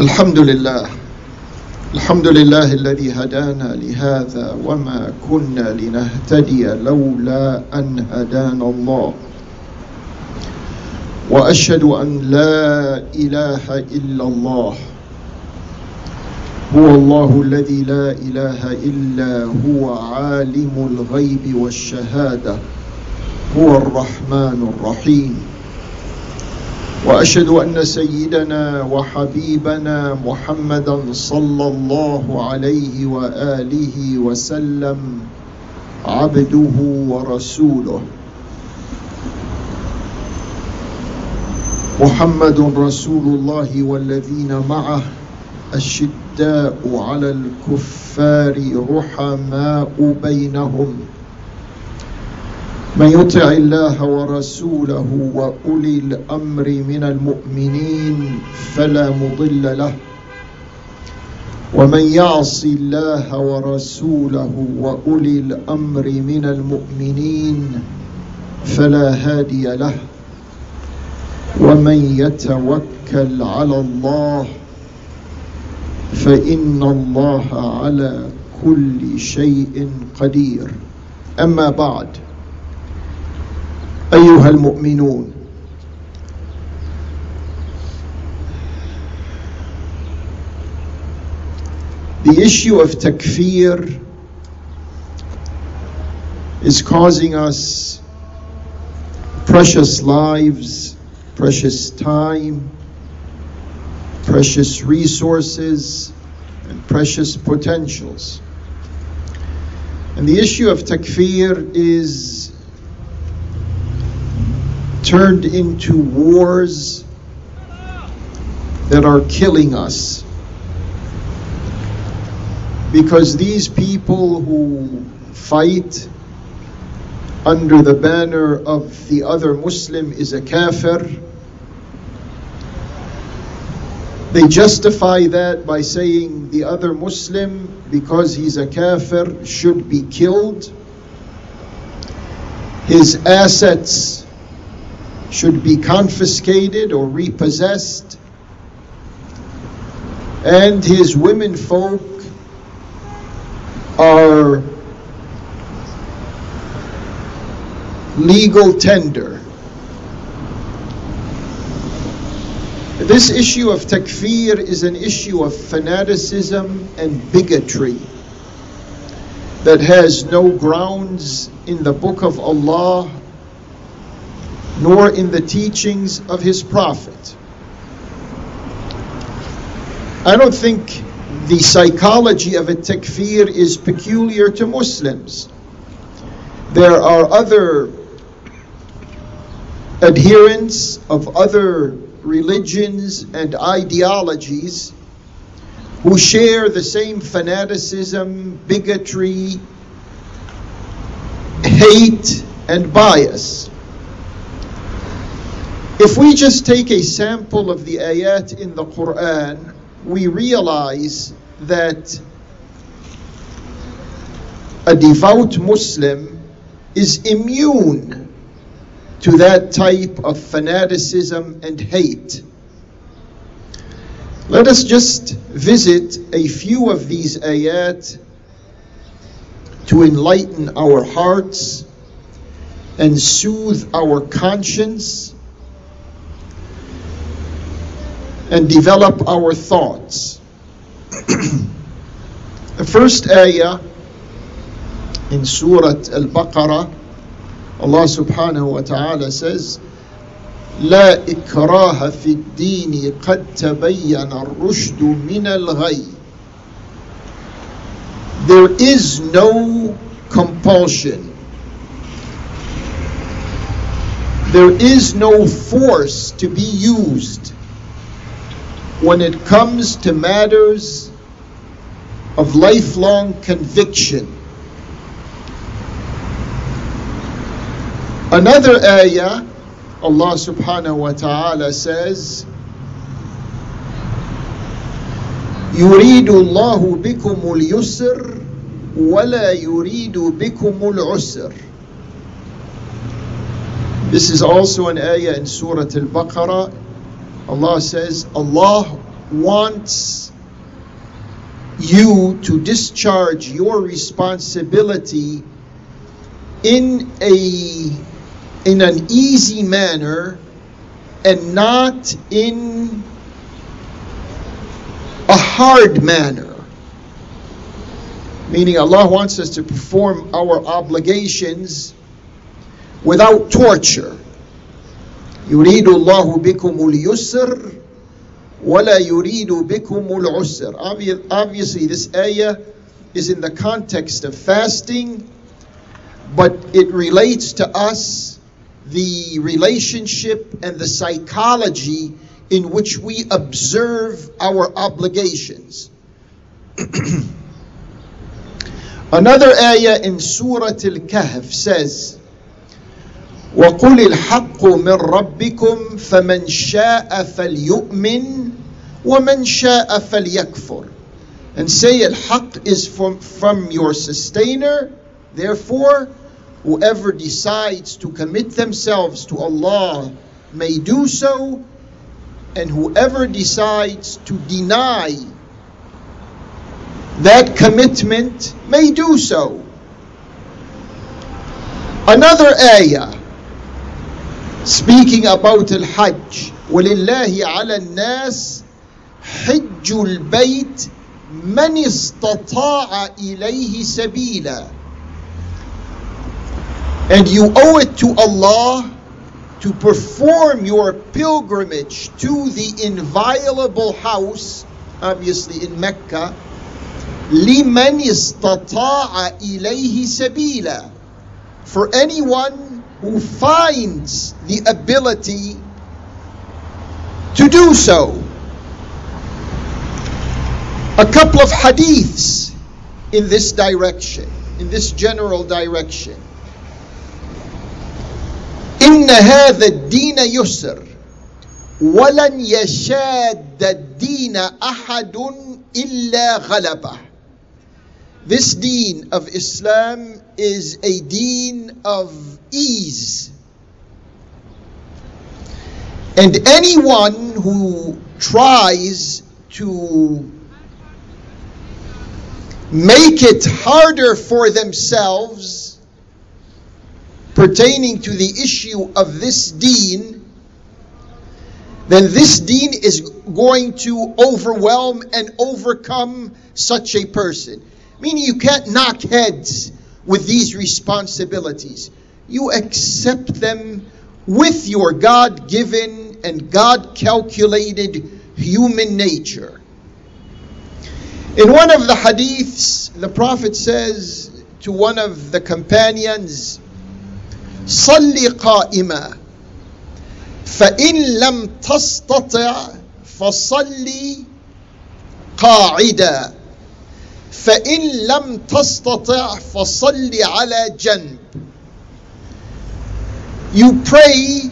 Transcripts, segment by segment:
الحمد لله الحمد لله الذي هدانا لهذا وما كنا لنهتدي لولا ان هدانا الله وأشهد أن لا إله إلا الله. هو الله الذي لا إله إلا هو عالم الغيب والشهادة. هو الرحمن الرحيم. وأشهد أن سيدنا وحبيبنا محمدا صلى الله عليه وآله وسلم عبده ورسوله. محمد رسول الله والذين معه الشداء على الكفار رحماء بينهم. من يطع الله ورسوله وأولي الأمر من المؤمنين فلا مضل له. ومن يعص الله ورسوله وأولي الأمر من المؤمنين فلا هادي له. ومن يتوكل على الله فإن الله على كل شيء قدير. أما بعد أيها المؤمنون the issue of takfir is causing us precious lives precious time precious resources and precious potentials and the issue of takfir is turned into wars that are killing us. Because these people who fight under the banner of the other Muslim is a kafir, they justify that by saying the other Muslim, because he's a kafir, should be killed. His assets should be confiscated or repossessed, and his women folk are legal tender. This issue of takfir is an issue of fanaticism and bigotry that has no grounds in the book of Allah nor in the teachings of his prophet. I don't think the psychology of a takfir is peculiar to Muslims. There are other adherents of other religions and ideologies who share the same fanaticism, bigotry, hate, and bias. If we just take a sample of the ayat in the Quran, we realize that a devout Muslim is immune to that type of fanaticism and hate. Let us just visit a few of these ayat to enlighten our hearts and soothe our conscience and develop our thoughts. the first ayah in Surah Al Baqarah, Allah subhanahu wa ta'ala says, لا إكراه في الدين قد تبين الرشد من الغي There is no compulsion. There is no force to be used when it comes to matters of lifelong conviction. Another ayah Allah subhanahu wa ta'ala says, يريد الله بكم اليسر ولا يريد بكم العسر This is also an ayah in Surah Al-Baqarah. Allah says, Allah wants you to discharge your responsibility in a in an easy manner and not in a hard manner. Meaning, Allah wants us to perform our obligations without torture. يريد الله بكم اليسر ولا يريد بكم العسر. Obviously, this ayah is in the context of fasting, but it relates to us the relationship and the psychology in which we observe our obligations. Another ayah in Surah Al-Kahf says, وقل الحق من ربكم فمن شاء فليؤمن ومن شاء فليكفر and say al-haq is from, from your sustainer therefore whoever decides to commit themselves to Allah may do so and whoever decides to deny that commitment may do so. Another ayah speaking about al-Hajj ولله على الناس حج البيت من استطاع إليه سبيلا and you owe it to Allah to perform your pilgrimage to the inviolable house, obviously in Mecca, لمن استطاع إليه سبيلا for anyone who finds the ability to do so. A couple of hadiths in this direction, in this general direction. إن هذا الدين يسر ولن يشاد الدين أحد إلا غلبه This deen of Islam is a deen of ease. And anyone who tries to make it harder for themselves pertaining to the issue of this deen, then this deen is going to overwhelm and overcome such a person. Meaning you can't knock heads with these responsibilities. You accept them with your God given and God calculated human nature. In one of the hadiths, the Prophet says to one of the companions, صل قائما فإن لم تستطع فصل قاعدا فإن لم تستطع فصل على جنب You pray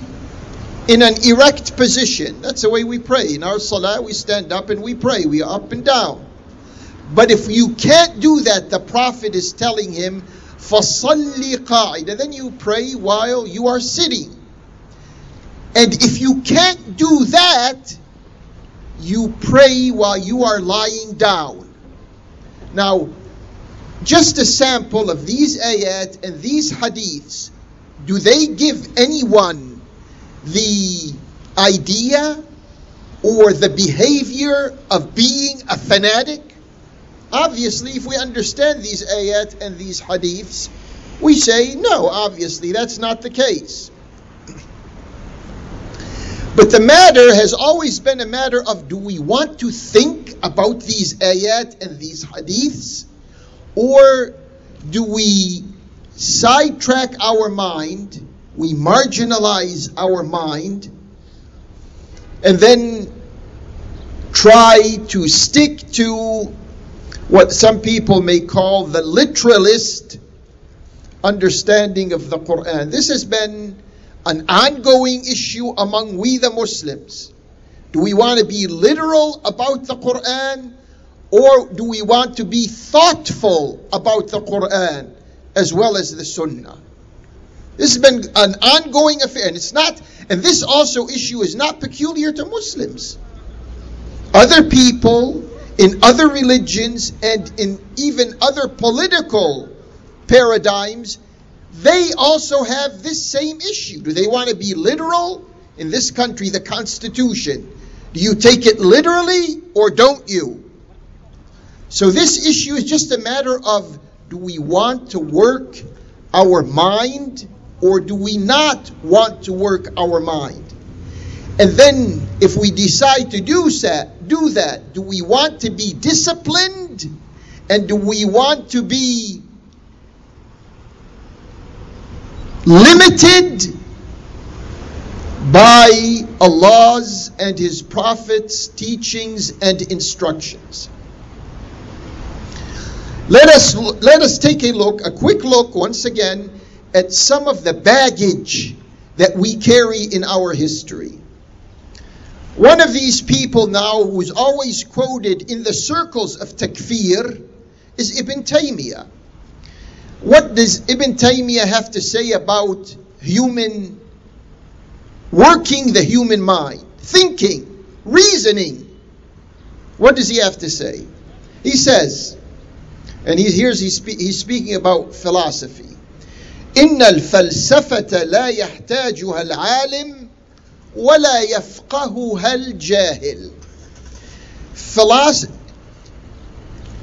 in an erect position. That's the way we pray. In our salah, we stand up and we pray. We are up and down. But if you can't do that, the Prophet is telling him, فَصَلِّ قَاعِدًا Then you pray while you are sitting. And if you can't do that, you pray while you are lying down. Now, just a sample of these ayat and these hadiths, do they give anyone the idea or the behavior of being a fanatic? Obviously, if we understand these ayat and these hadiths, we say, no, obviously, that's not the case. But the matter has always been a matter of do we want to think about these ayat and these hadiths, or do we sidetrack our mind, we marginalize our mind, and then try to stick to what some people may call the literalist understanding of the Quran. This has been an ongoing issue among we the Muslims. Do we want to be literal about the Quran or do we want to be thoughtful about the Quran as well as the Sunnah? This has been an ongoing affair, and it's not, and this also issue is not peculiar to Muslims. Other people in other religions and in even other political paradigms, they also have this same issue. Do they want to be literal? In this country, the Constitution. Do you take it literally or don't you? So, this issue is just a matter of do we want to work our mind or do we not want to work our mind? And then, if we decide to do that, do that, do we want to be disciplined? And do we want to be limited by Allah's and His Prophet's teachings and instructions? Let us, let us take a look, a quick look once again, at some of the baggage that we carry in our history. One of these people now who's always quoted in the circles of takfir is Ibn Taymiyyah. What does Ibn Taymiyyah have to say about human working the human mind, thinking, reasoning? What does he have to say? He says, and he, here's he's, he's speaking about philosophy. إن الفلسفة لا يحتاجها العالم ولا يفقهها الجاهل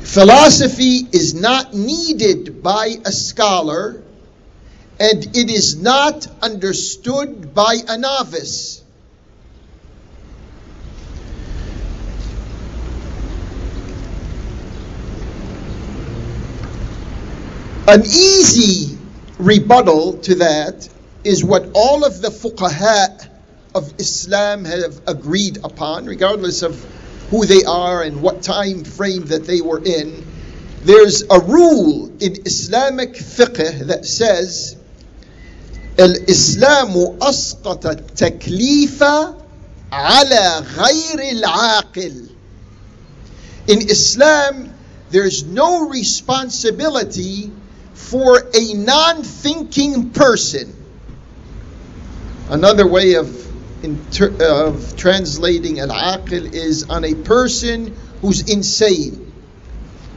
philosophy is not needed by a scholar and it is not understood by a novice an easy rebuttal to that is what all of the fuqaha of Islam have agreed upon, regardless of who they are and what time frame that they were in. There's a rule in Islamic fiqh that says الإسلام أسقط التكليف على غير العاقل. In Islam, there's no responsibility for a non thinking person. Another way of ter- of translating al-aqil is on a person who's insane,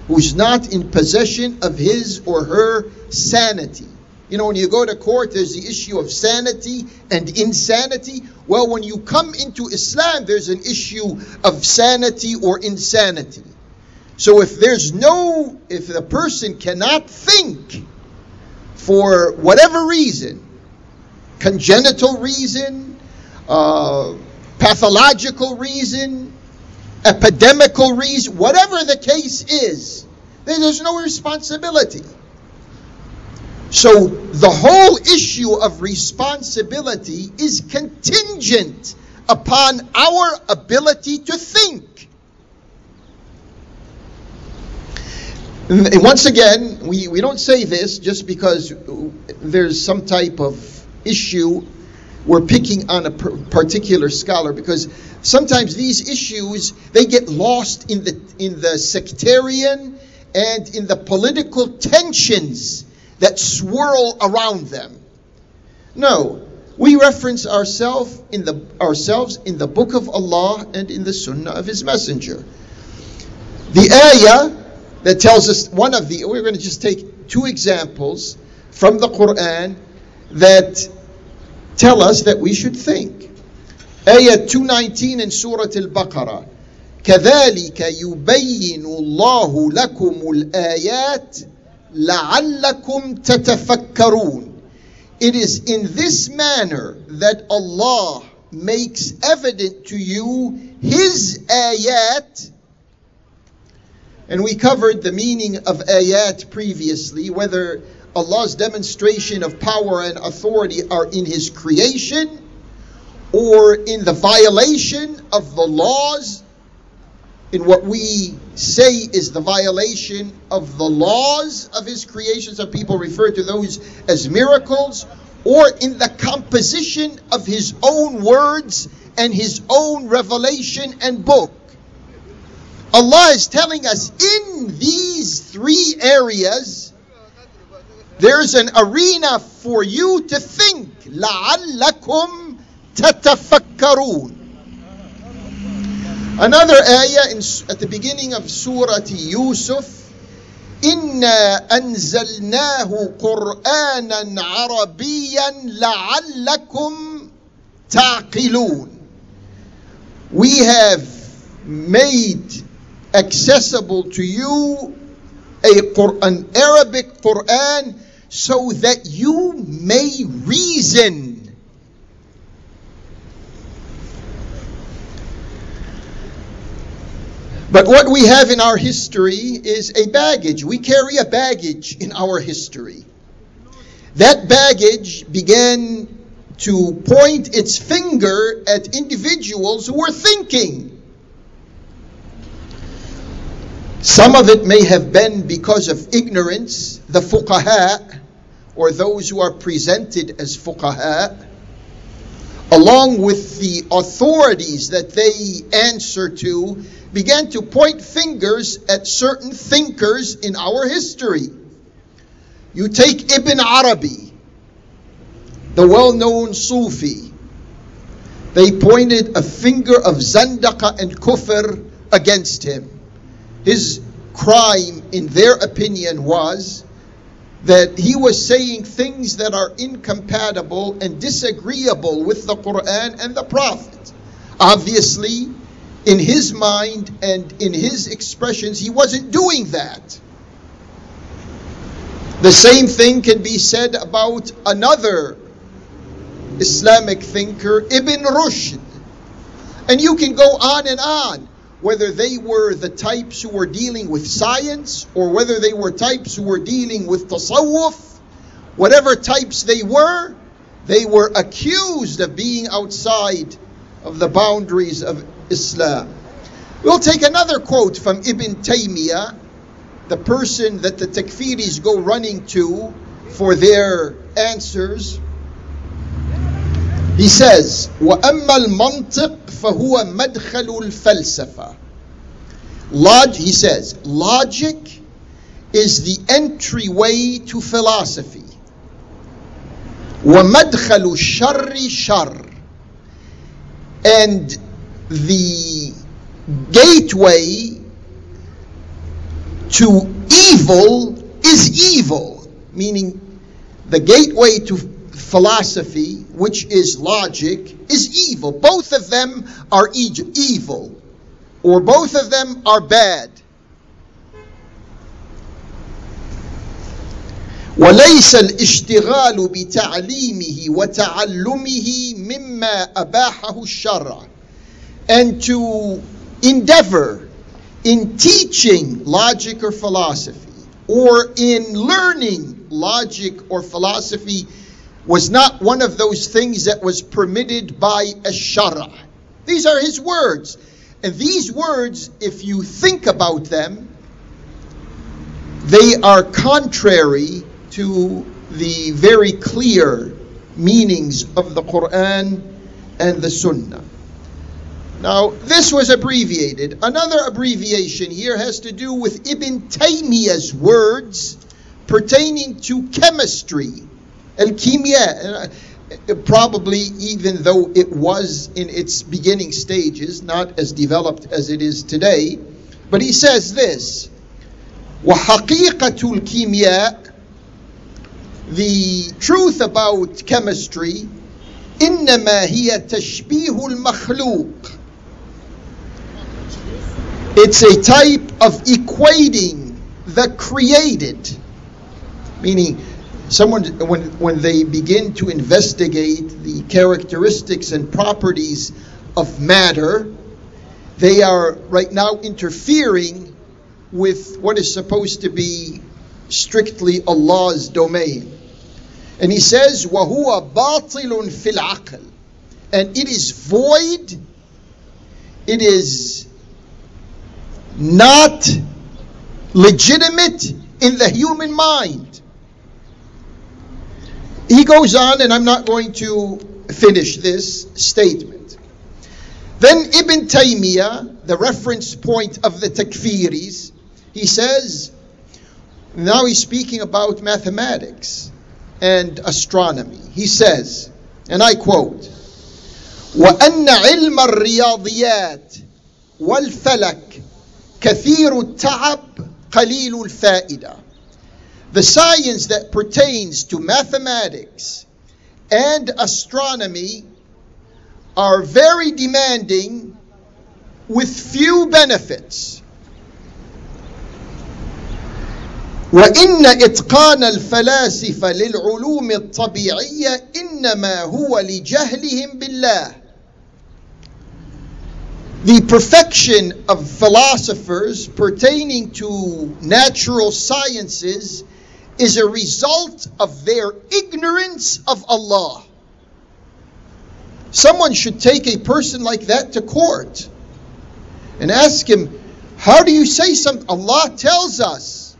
who's not in possession of his or her sanity. You know, when you go to court, there's the issue of sanity and insanity. Well, when you come into Islam, there's an issue of sanity or insanity. So if there's no, if the person cannot think for whatever reason, congenital reason, uh, pathological reason, epidemical reason, whatever the case is, there's no responsibility. So the whole issue of responsibility is contingent upon our ability to think. And once again, we, we don't say this just because there's some type of issue we're picking on a particular scholar because sometimes these issues they get lost in the in the sectarian and in the political tensions that swirl around them. No, we reference ourselves in the ourselves in the book of Allah and in the sunnah of his messenger. The ayah that tells us one of the we're going to just take two examples from the Quran that tell us that we should think. Ayah 219 in Surah Al-Baqarah. كذلك يبين الله لكم الآيات لعلكم تتفكرون. It is in this manner that Allah makes evident to you His ayat. And we covered the meaning of ayat previously, whether Allah's demonstration of power and authority are in His creation or in the violation of the laws, in what we say is the violation of the laws of His creation. Some people refer to those as miracles, or in the composition of his own words and his own revelation and book. Allah is telling us in these three areas, there's an arena for you to think. لَعَلَّكُمْ تَتَفَكَّرُونَ Another ayah in, at the beginning of Surah Yusuf, إنا أنزلناه قرآنا عربيا لعلكم تعقلون We have made accessible to you a an Arabic Quran so that you may reason. But what we have in our history is a baggage. We carry a baggage in our history. That baggage began to point its finger at individuals who were thinking. Some of it may have been because of ignorance, the fuqaha, or those who are presented as fuqaha, along with the authorities that they answer to began to point fingers at certain thinkers in our history. You take Ibn Arabi, the well known Sufi. They pointed a finger of Zandaqa and Kufr against him. His crime, in their opinion, was that he was saying things that are incompatible and disagreeable with the Quran and the Prophet. Obviously, in his mind and in his expressions, he wasn't doing that. The same thing can be said about another Islamic thinker, Ibn Rushd. And you can go on and on, whether they were the types who were dealing with science or whether they were types who were dealing with tasawwuf, whatever types they were, they were accused of being outside of the boundaries of Islam. We'll take another quote from Ibn Taymiyyah, the person that the takfiris go running to for their answers. He says, وَأَمَّا الْمَنْطِقْ فَهُوَ مَدْخَلُ الْفَلْسَفَةِ Log, he says, logic is the entryway to philosophy. وَمَدْخَلُ الشَّرِّ شَرِّ And the gateway to evil is evil, meaning the gateway to philosophy, which is logic, is evil. Both of them are evil, or both of them are bad. وليس الاشتغال بتعليمه وتعلمه مما اباحه الشرع and to endeavor in teaching logic or philosophy or in learning logic or philosophy was not one of those things that was permitted by a shara. These are his words. And these words, if you think about them, they are contrary to the very clear meanings of the Quran and the Sunnah. Now, this was abbreviated. Another abbreviation here has to do with Ibn Taymiyyah's words pertaining to chemistry. Al Kimya, uh, probably even though it was in its beginning stages, not as developed as it is today. But he says this وحقيقة الكيمياء the truth about chemistry إنما هي تشبيه المخلوق it's a type of equating the created, meaning someone when when they begin to investigate the characteristics and properties of matter, they are right now interfering with what is supposed to be strictly Allah's domain. And he says, وَهُوَ بَاطِلٌ فِي الْعَقْلِ And it is void, it is not legitimate in the human mind. he goes on, and I'm not going to finish this statement. Then Ibn Taymiyyah, the reference point of the takfiris, he says, now he's speaking about mathematics and astronomy. He says, and I quote, وأن علم الرياضيات والفلك كثير التعب قليل الفائدة the science that pertains to mathematics and astronomy are very demanding with few benefits. وإن إتقان الفلاسفة للعلوم الطبيعية إنما هو لجهلهم بالله. The perfection of philosophers pertaining to natural sciences is a result of their ignorance of Allah. Someone should take a person like that to court and ask him, How do you say something? Allah tells us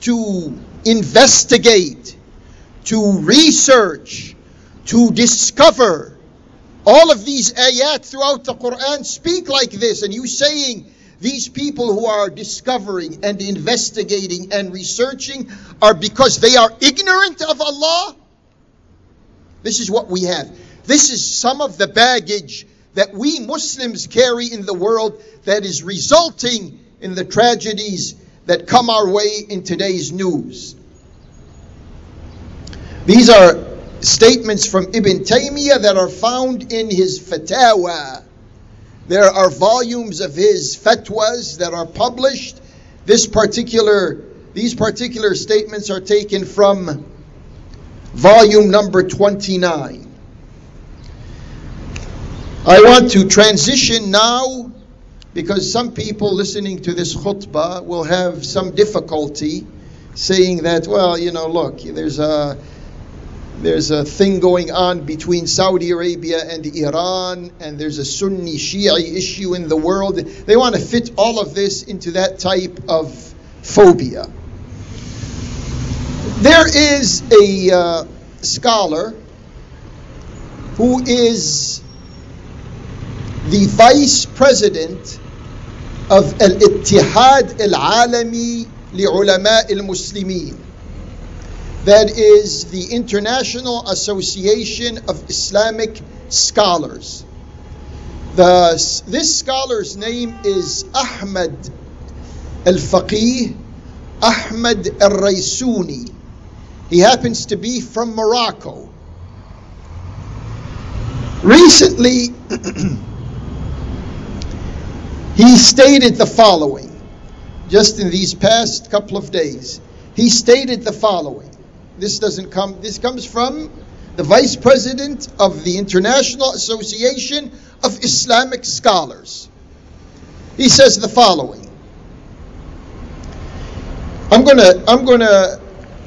to investigate, to research, to discover. All of these ayat throughout the Quran speak like this, and you saying these people who are discovering and investigating and researching are because they are ignorant of Allah. This is what we have. This is some of the baggage that we Muslims carry in the world that is resulting in the tragedies that come our way in today's news. These are statements from Ibn Taymiyyah that are found in his Fatawa. There are volumes of his fatwas that are published. This particular, these particular statements are taken from volume number 29. I want to transition now because some people listening to this khutbah will have some difficulty saying that, well, you know, look, there's a there's a thing going on between Saudi Arabia and Iran, and there's a Sunni Shia issue in the world. They want to fit all of this into that type of phobia. There is a uh, scholar who is the vice president of Al Ittihad Al Alami li Ulama al Muslimin that is the International Association of Islamic Scholars. The, this scholar's name is Ahmed al Faqih Ahmed al Raisuni. He happens to be from Morocco. Recently, he stated the following, just in these past couple of days. He stated the following this doesn't come, this comes from the vice president of the International Association of Islamic Scholars. He says the following. I'm going to I'm going to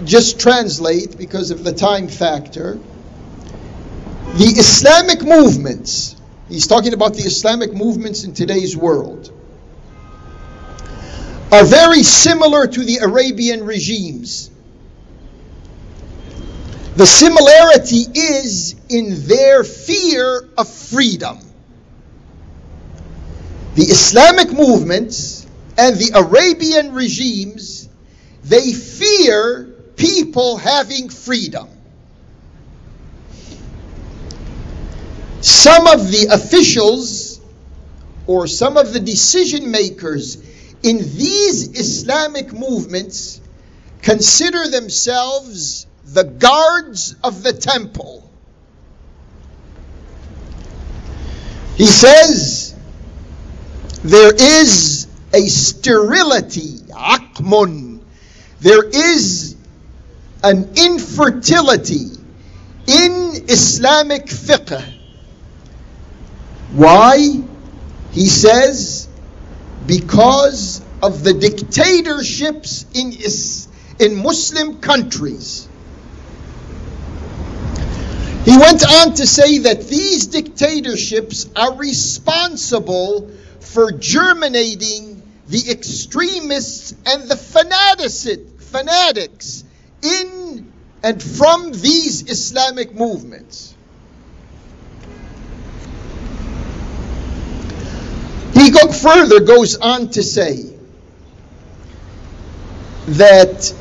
just translate because of the time factor. The Islamic movements, he's talking about the Islamic movements in today's world, are very similar to the Arabian regimes the similarity is in their fear of freedom. The Islamic movements and the Arabian regimes, they fear people having freedom. Some of the officials or some of the decision makers in these Islamic movements consider themselves the guards of the temple. He says there is a sterility, akmun. There is an infertility in Islamic fiqh. Why? He says because of the dictatorships in, in Muslim countries. He went on to say that these dictatorships are responsible for germinating the extremists and the fanatics in and from these Islamic movements. He go further goes on to say that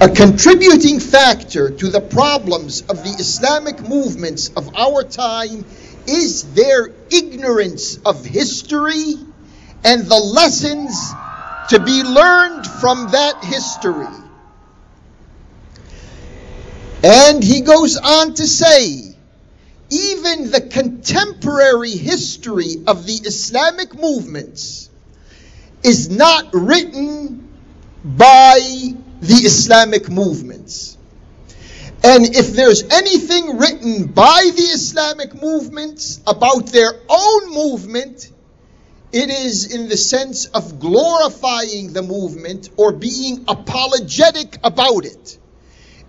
a contributing factor to the problems of the Islamic movements of our time is their ignorance of history and the lessons to be learned from that history. And he goes on to say, even the contemporary history of the Islamic movements is not written by the Islamic movements. And if there's anything written by the Islamic movements about their own movement, it is in the sense of glorifying the movement or being apologetic about it.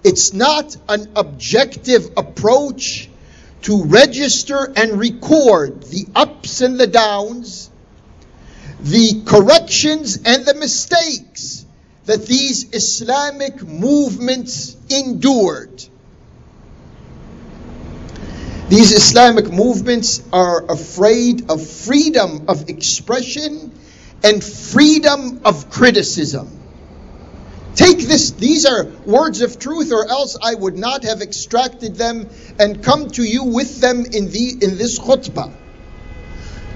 It's not an objective approach to register and record the ups and the downs, the corrections and the mistakes that these Islamic movements endured. These Islamic movements are afraid of freedom of expression and freedom of criticism. Take this, these are words of truth, or else I would not have extracted them and come to you with them in, the, in this khutbah.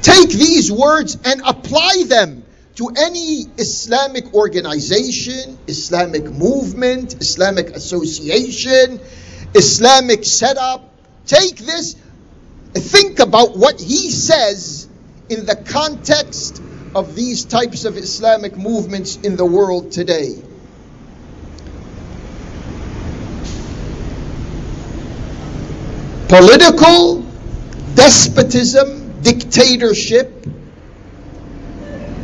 Take these words and apply them to any Islamic organization, Islamic movement, Islamic association, Islamic setup. Take this, think about what he says in the context of these types of Islamic movements in the world today. Political despotism, dictatorship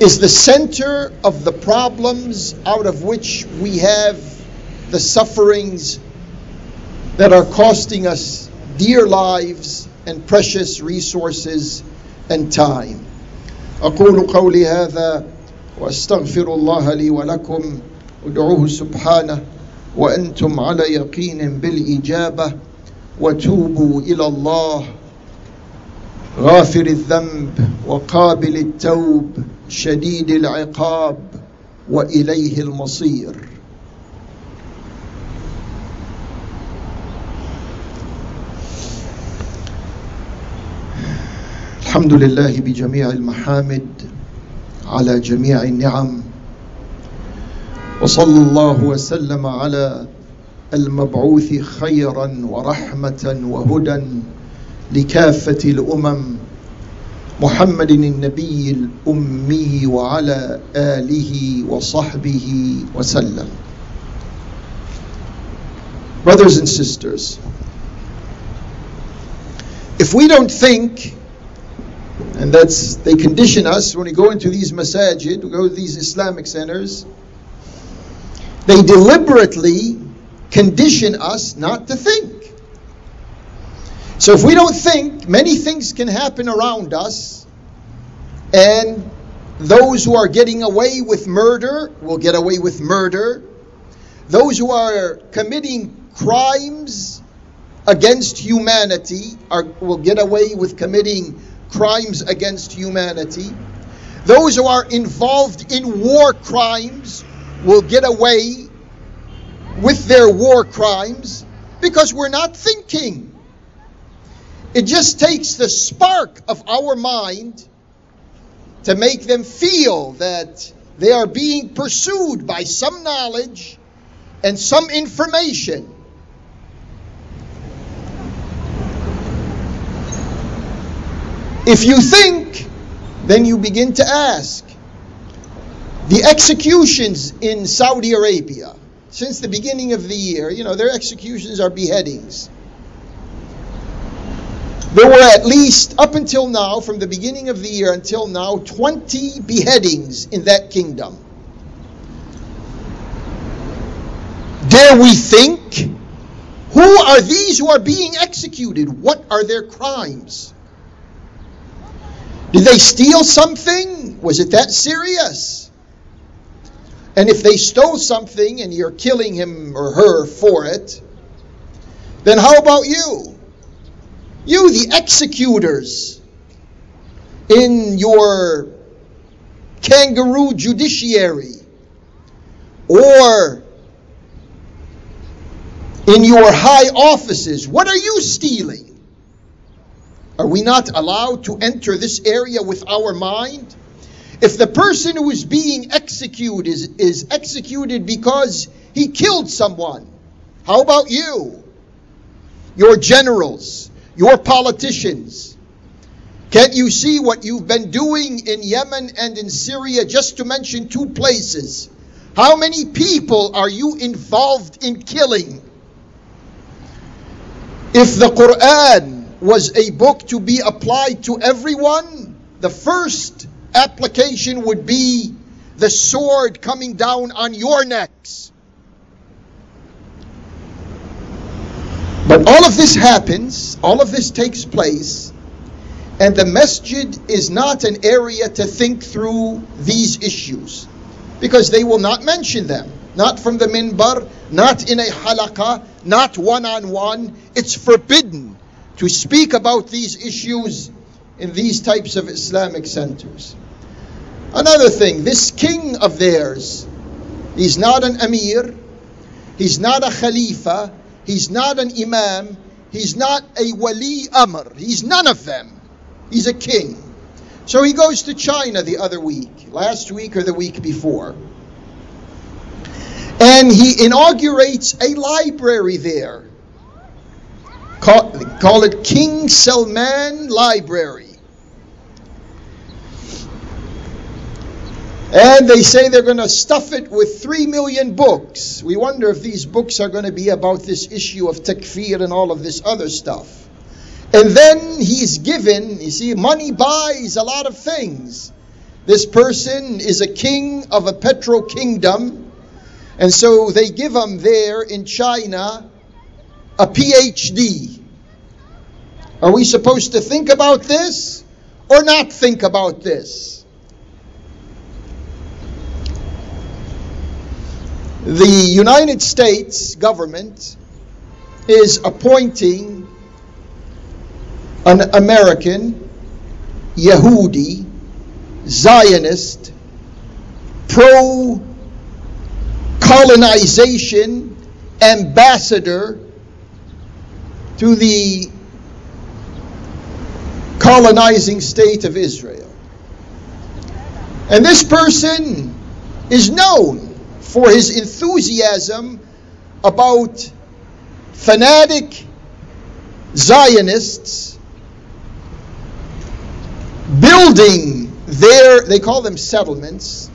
is the center of the problems out of which we have the sufferings that are costing us dear lives and precious resources and time. أقول قولي هذا وأستغفر الله لي ولكم ادعوه سبحانه وأنتم على يقين بالإجابة وتوبوا الى الله غافر الذنب وقابل التوب شديد العقاب وإليه المصير. الحمد لله بجميع المحامد على جميع النعم. وصلى الله وسلم على المبعوث خيرا ورحمة وهدى. لكافه الامم محمد النبي الامي وعلى اله وصحبه وسلم brothers and sisters if we don't think and that's they condition us when we go into these masajid we go to these islamic centers they deliberately condition us not to think. So if we don't think, many things can happen around us, and those who are getting away with murder will get away with murder. Those who are committing crimes against humanity are, will get away with committing crimes against humanity. Those who are involved in war crimes will get away with their war crimes because we're not thinking. It just takes the spark of our mind to make them feel that they are being pursued by some knowledge and some information. If you think, then you begin to ask. The executions in Saudi Arabia, since the beginning of the year, you know, their executions are beheadings. There were at least, up until now, from the beginning of the year until now, 20 beheadings in that kingdom. Dare we think? Who are these who are being executed? What are their crimes? Did they steal something? Was it that serious? And if they stole something and you're killing him or her for it, then how about you? You, the executors in your kangaroo judiciary or in your high offices, what are you stealing? Are we not allowed to enter this area with our mind? If the person who is being executed is, is executed because he killed someone, how about you? Your generals, your politicians. Can't you see what you've been doing in Yemen and in Syria, just to mention two places? How many people are you involved in killing? If the Quran was a book to be applied to everyone, the first application would be the sword coming down on your necks. But all of this happens, all of this takes place, and the masjid is not an area to think through these issues because they will not mention them. Not from the minbar, not in a halaqah, not one on one. It's forbidden to speak about these issues in these types of Islamic centers. Another thing, this king of theirs, he's not an emir, he's not a khalifa, he's not an imam, he's not a wali amr, he's none of them. He's a king. So he goes to China the other week, last week or the week before. And he inaugurates a library there. Call, call it King Salman Library. And they say they're going to stuff it with three million books. We wonder if these books are going to be about this issue of takfir and all of this other stuff. And then he's given, you see, money buys a lot of things. This person is a king of a petro kingdom. And so they give him there in China a PhD. Are we supposed to think about this or not think about this? The United States government is appointing an American Yehudi Zionist pro colonization ambassador to the colonizing state of Israel. And this person is known for his enthusiasm about fanatic Zionists building their, they call them settlements,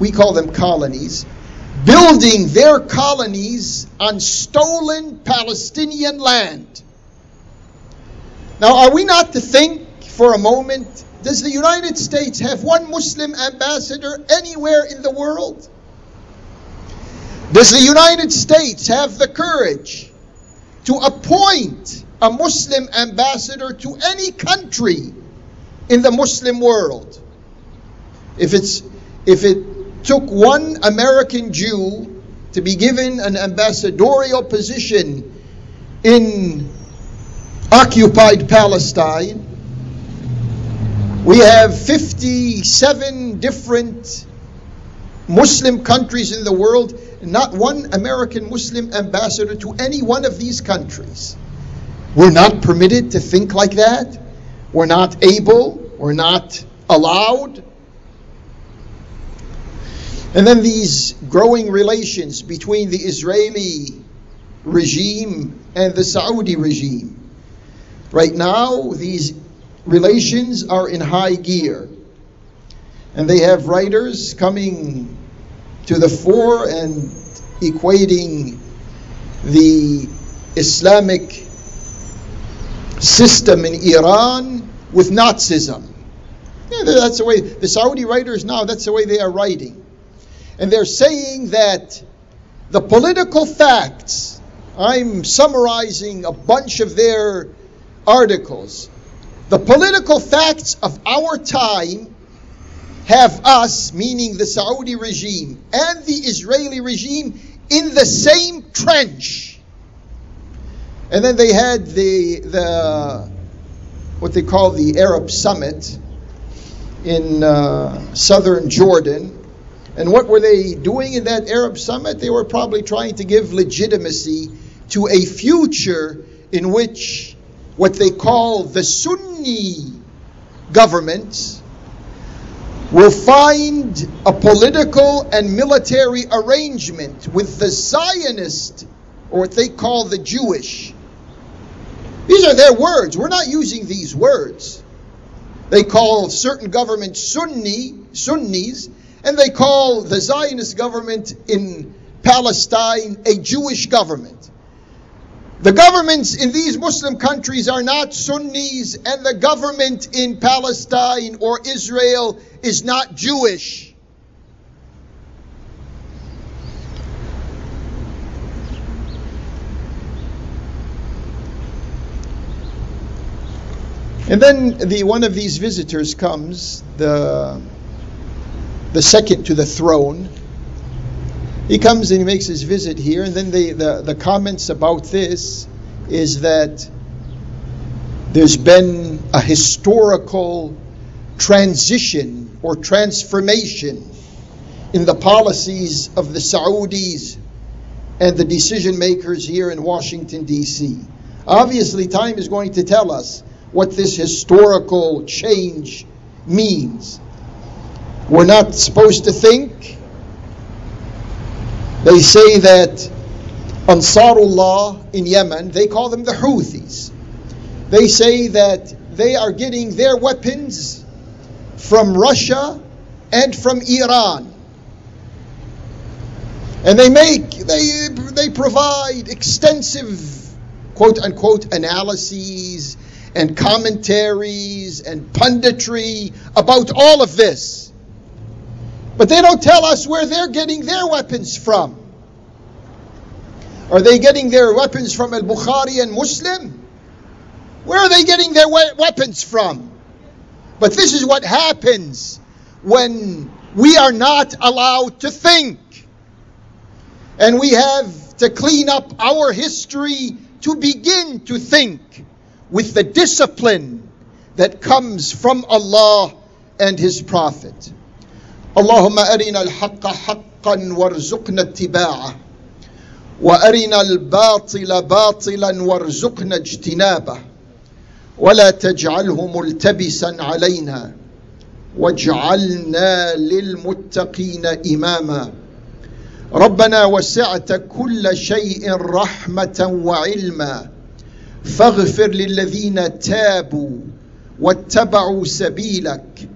we call them colonies, building their colonies on stolen Palestinian land. Now, are we not to think for a moment, does the United States have one Muslim ambassador anywhere in the world? Does the United States have the courage to appoint a Muslim ambassador to any country in the Muslim world? If it's if it took one American Jew to be given an ambassadorial position in occupied Palestine, we have 57 different Muslim countries in the world not one American Muslim ambassador to any one of these countries. We're not permitted to think like that. We're not able. We're not allowed. And then these growing relations between the Israeli regime and the Saudi regime. Right now, these relations are in high gear. And they have writers coming to the fore and equating the Islamic system in Iran with Nazism. Yeah, that's the way the Saudi writers now, that's the way they are writing. And they're saying that the political facts, I'm summarizing a bunch of their articles. The political facts of our time have us, meaning the Saudi regime and the Israeli regime, in the same trench. And then they had the, the what they call the Arab Summit in uh, southern Jordan. And what were they doing in that Arab Summit? They were probably trying to give legitimacy to a future in which what they call the Sunni governments will find a political and military arrangement with the Zionist, or what they call the Jewish. These are their words. We're not using these words. They call certain governments Sunni, Sunnis, and they call the Zionist government in Palestine a Jewish government. The governments in these Muslim countries are not Sunnis, and the government in Palestine or Israel is not Jewish. And then the one of these visitors comes, the the second to the throne, he comes and he makes his visit here, and then the, the, the comments about this is that there's been a historical transition or transformation in the policies of the Saudis and the decision makers here in Washington, D.C. Obviously, time is going to tell us what this historical change means. We're not supposed to think they say that Ansarullah in Yemen, they call them the Houthis. They say that they are getting their weapons from Russia and from Iran. And they make, they, they provide extensive quote unquote analyses and commentaries and punditry about all of this. But they don't tell us where they're getting their weapons from. Are they getting their weapons from Al Bukhari and Muslim? Where are they getting their we- weapons from? But this is what happens when we are not allowed to think. And we have to clean up our history to begin to think with the discipline that comes from Allah and His Prophet. اللهم أرنا الحق حقا وارزقنا اتباعه وأرنا الباطل باطلا وارزقنا اجتنابه ولا تجعله ملتبسا علينا واجعلنا للمتقين إماما. ربنا وسعت كل شيء رحمة وعلما. فاغفر للذين تابوا واتبعوا سبيلك.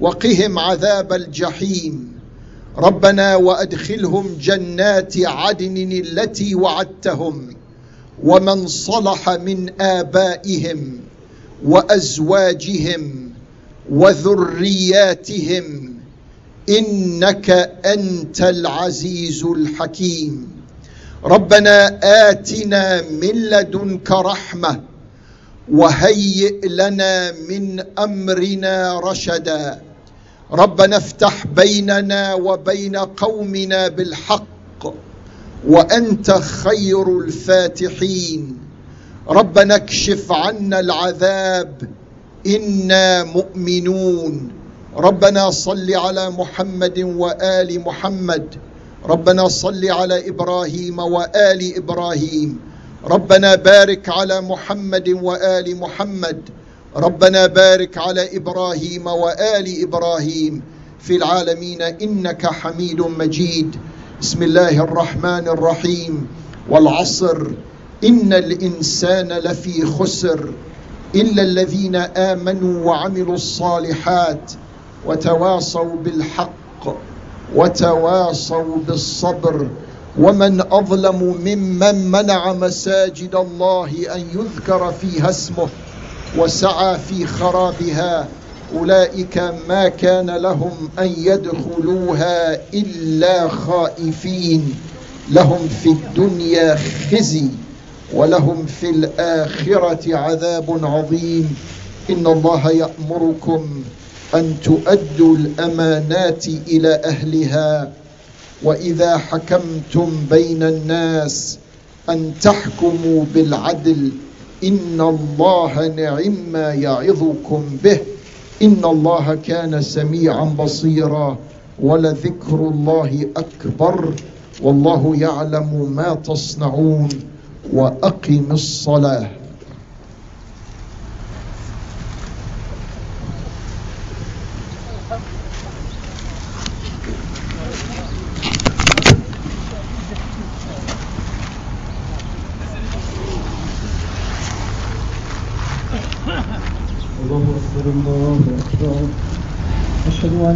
وقهم عذاب الجحيم. ربنا وأدخلهم جنات عدن التي وعدتهم ومن صلح من آبائهم وأزواجهم وذرياتهم إنك أنت العزيز الحكيم. ربنا آتنا من لدنك رحمة وهيئ لنا من أمرنا رشدا. ربنا افتح بيننا وبين قومنا بالحق وأنت خير الفاتحين. ربنا اكشف عنا العذاب إنا مؤمنون. ربنا صل على محمد وآل محمد. ربنا صل على إبراهيم وآل إبراهيم. ربنا بارك على محمد وآل محمد. ربنا بارك على إبراهيم وآل إبراهيم في العالمين إنك حميد مجيد. بسم الله الرحمن الرحيم. والعصر. إن الإنسان لفي خسر إلا الذين آمنوا وعملوا الصالحات وتواصوا بالحق وتواصوا بالصبر. ومن أظلم ممن منع مساجد الله أن يذكر فيها اسمه. وسعى في خرابها أولئك ما كان لهم أن يدخلوها إلا خائفين. لهم في الدنيا خزي ولهم في الآخرة عذاب عظيم. إن الله يأمركم أن تؤدوا الأمانات إلى أهلها وإذا حكمتم بين الناس أن تحكموا بالعدل. إن الله نعم ما يعظكم به إن الله كان سميعا بصيرا ولذكر الله أكبر والله يعلم ما تصنعون وأقم الصلاة الله أكبر الله أكبر أشهد